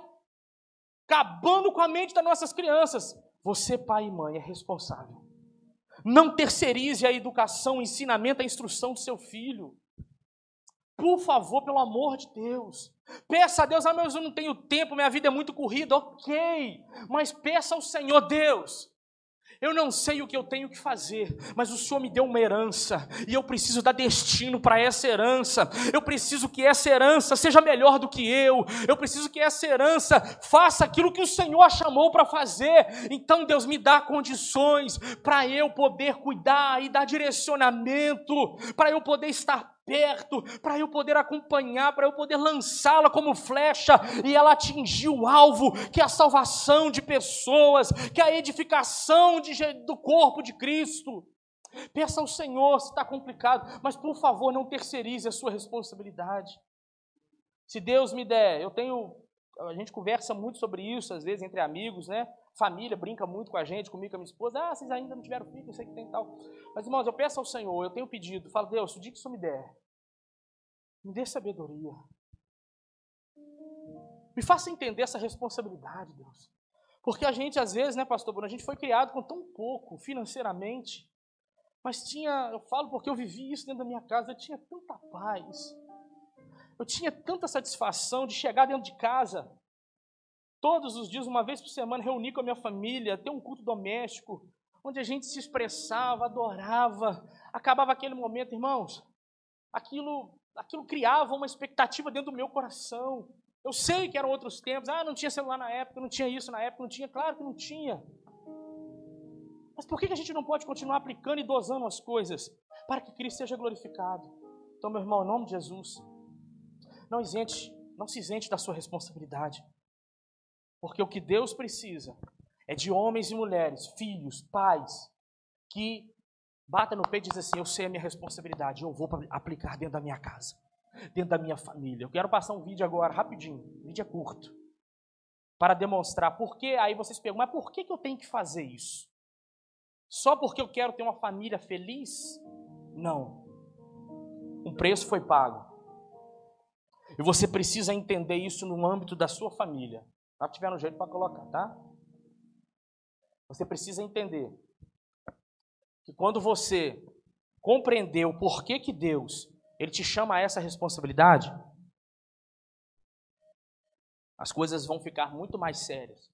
acabando com a mente das nossas crianças. Você, pai e mãe, é responsável não terceirize a educação, o ensinamento, a instrução do seu filho. Por favor, pelo amor de Deus. Peça a Deus, ah, mas eu não tenho tempo, minha vida é muito corrida. Ok, mas peça ao Senhor, Deus, eu não sei o que eu tenho que fazer, mas o Senhor me deu uma herança e eu preciso dar destino para essa herança. Eu preciso que essa herança seja melhor do que eu. Eu preciso que essa herança faça aquilo que o Senhor a chamou para fazer. Então, Deus me dá condições para eu poder cuidar e dar direcionamento, para eu poder estar perto, para eu poder acompanhar, para eu poder lançá-la como flecha e ela atingir o alvo, que é a salvação de pessoas, que é a edificação de, do corpo de Cristo. Peça ao Senhor se está complicado, mas por favor não terceirize a sua responsabilidade. Se Deus me der, eu tenho, a gente conversa muito sobre isso, às vezes entre amigos, né? Família brinca muito com a gente, comigo, com a minha esposa. Ah, vocês ainda não tiveram filho, não sei o que tem tal. Mas, irmãos, eu peço ao Senhor, eu tenho pedido, falo, Deus, o dia que o Senhor me der, me dê sabedoria. Me faça entender essa responsabilidade, Deus. Porque a gente, às vezes, né, pastor Bruno, a gente foi criado com tão pouco financeiramente. Mas tinha, eu falo porque eu vivi isso dentro da minha casa, eu tinha tanta paz. Eu tinha tanta satisfação de chegar dentro de casa todos os dias, uma vez por semana, reunir com a minha família, ter um culto doméstico, onde a gente se expressava, adorava. Acabava aquele momento, irmãos, aquilo, aquilo criava uma expectativa dentro do meu coração. Eu sei que eram outros tempos, ah, não tinha celular na época, não tinha isso na época, não tinha, claro que não tinha. Mas por que a gente não pode continuar aplicando e dosando as coisas para que Cristo seja glorificado? Então, meu irmão, em nome de Jesus, não isente, não se isente da sua responsabilidade. Porque o que Deus precisa é de homens e mulheres, filhos, pais, que batam no peito e dizem assim: Eu sei a minha responsabilidade, eu vou aplicar dentro da minha casa, dentro da minha família. Eu quero passar um vídeo agora, rapidinho, vídeo é curto, para demonstrar por que. Aí vocês perguntam: Mas por que, que eu tenho que fazer isso? Só porque eu quero ter uma família feliz? Não. Um preço foi pago. E você precisa entender isso no âmbito da sua família. Tá tiver no jeito para colocar, tá? Você precisa entender que quando você compreender o porquê que Deus ele te chama a essa responsabilidade, as coisas vão ficar muito mais sérias.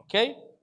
Ok?